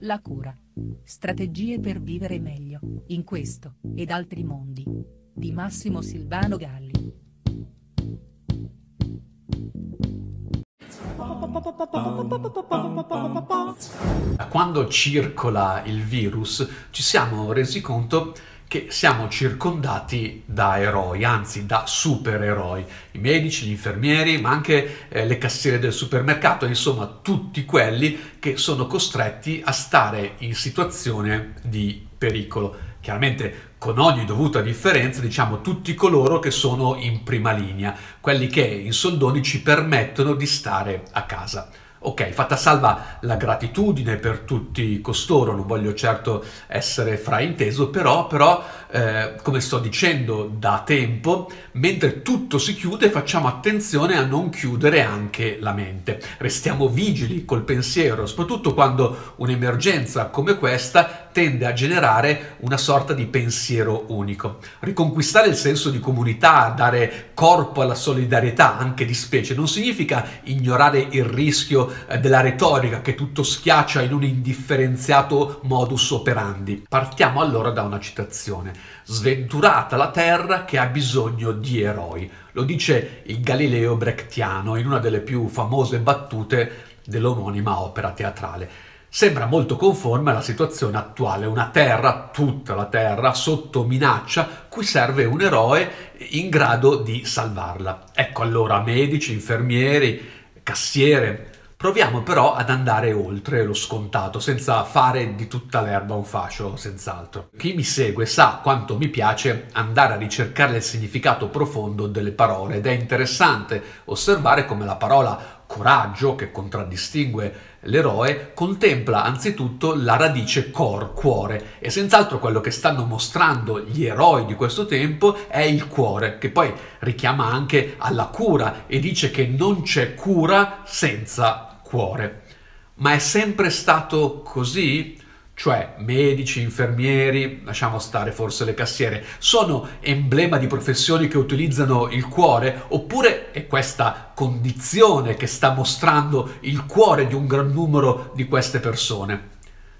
La cura. Strategie per vivere meglio, in questo, ed altri mondi. Di Massimo Silvano Galli. Quando circola il virus ci siamo resi conto che siamo circondati da eroi, anzi da supereroi, i medici, gli infermieri, ma anche eh, le cassiere del supermercato, insomma tutti quelli che sono costretti a stare in situazione di pericolo. Chiaramente con ogni dovuta differenza, diciamo tutti coloro che sono in prima linea, quelli che in soldoni ci permettono di stare a casa. Ok, fatta salva la gratitudine per tutti costoro, non voglio certo essere frainteso, però, però eh, come sto dicendo da tempo, mentre tutto si chiude facciamo attenzione a non chiudere anche la mente. Restiamo vigili col pensiero, soprattutto quando un'emergenza come questa tende a generare una sorta di pensiero unico. Riconquistare il senso di comunità, dare corpo alla solidarietà anche di specie, non significa ignorare il rischio eh, della retorica che tutto schiaccia in un indifferenziato modus operandi. Partiamo allora da una citazione. Sventurata la terra che ha bisogno di eroi. Lo dice il Galileo Brechtiano in una delle più famose battute dell'omonima opera teatrale sembra molto conforme alla situazione attuale, una terra, tutta la terra, sotto minaccia, cui serve un eroe in grado di salvarla. Ecco allora medici, infermieri, cassiere. Proviamo però ad andare oltre lo scontato, senza fare di tutta l'erba un fascio, senz'altro. Chi mi segue sa quanto mi piace andare a ricercare il significato profondo delle parole ed è interessante osservare come la parola coraggio che contraddistingue l'eroe contempla anzitutto la radice cor, cuore e senz'altro quello che stanno mostrando gli eroi di questo tempo è il cuore che poi richiama anche alla cura e dice che non c'è cura senza cuore. Ma è sempre stato così? cioè medici, infermieri, lasciamo stare forse le cassiere, sono emblema di professioni che utilizzano il cuore oppure è questa condizione che sta mostrando il cuore di un gran numero di queste persone?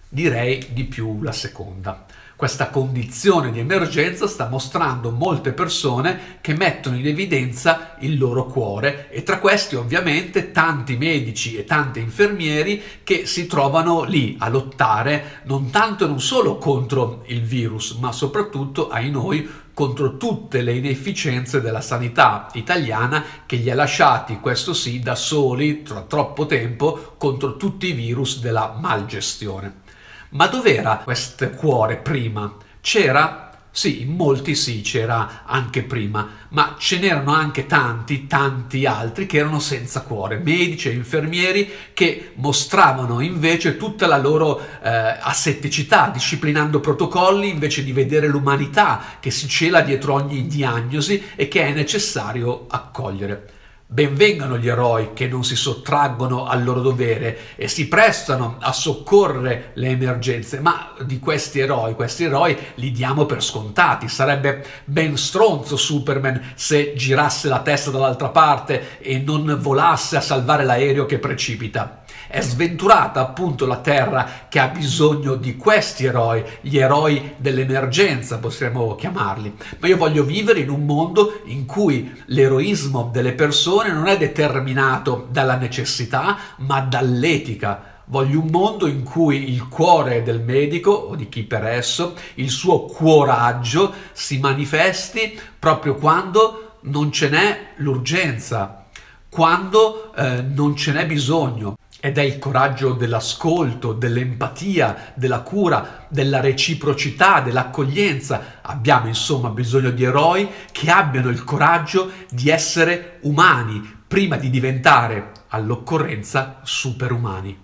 Direi di più la seconda. Questa condizione di emergenza sta mostrando molte persone che mettono in evidenza il loro cuore e tra questi ovviamente tanti medici e tanti infermieri che si trovano lì a lottare non tanto e non solo contro il virus, ma soprattutto ai noi contro tutte le inefficienze della sanità italiana che li ha lasciati, questo sì, da soli tra troppo tempo contro tutti i virus della malgestione. Ma dov'era questo cuore prima? C'era? Sì, in molti sì, c'era anche prima, ma ce n'erano anche tanti, tanti altri che erano senza cuore, medici e infermieri che mostravano invece tutta la loro eh, assetticità, disciplinando protocolli invece di vedere l'umanità che si cela dietro ogni diagnosi e che è necessario accogliere. Benvengano gli eroi che non si sottraggono al loro dovere e si prestano a soccorrere le emergenze, ma di questi eroi, questi eroi li diamo per scontati. Sarebbe ben stronzo Superman se girasse la testa dall'altra parte e non volasse a salvare l'aereo che precipita. È sventurata appunto la Terra che ha bisogno di questi eroi, gli eroi dell'emergenza potremmo chiamarli. Ma io voglio vivere in un mondo in cui l'eroismo delle persone non è determinato dalla necessità, ma dall'etica. Voglio un mondo in cui il cuore del medico o di chi per esso, il suo coraggio si manifesti proprio quando non ce n'è l'urgenza, quando eh, non ce n'è bisogno. Ed è il coraggio dell'ascolto, dell'empatia, della cura, della reciprocità, dell'accoglienza. Abbiamo insomma bisogno di eroi che abbiano il coraggio di essere umani prima di diventare all'occorrenza superumani.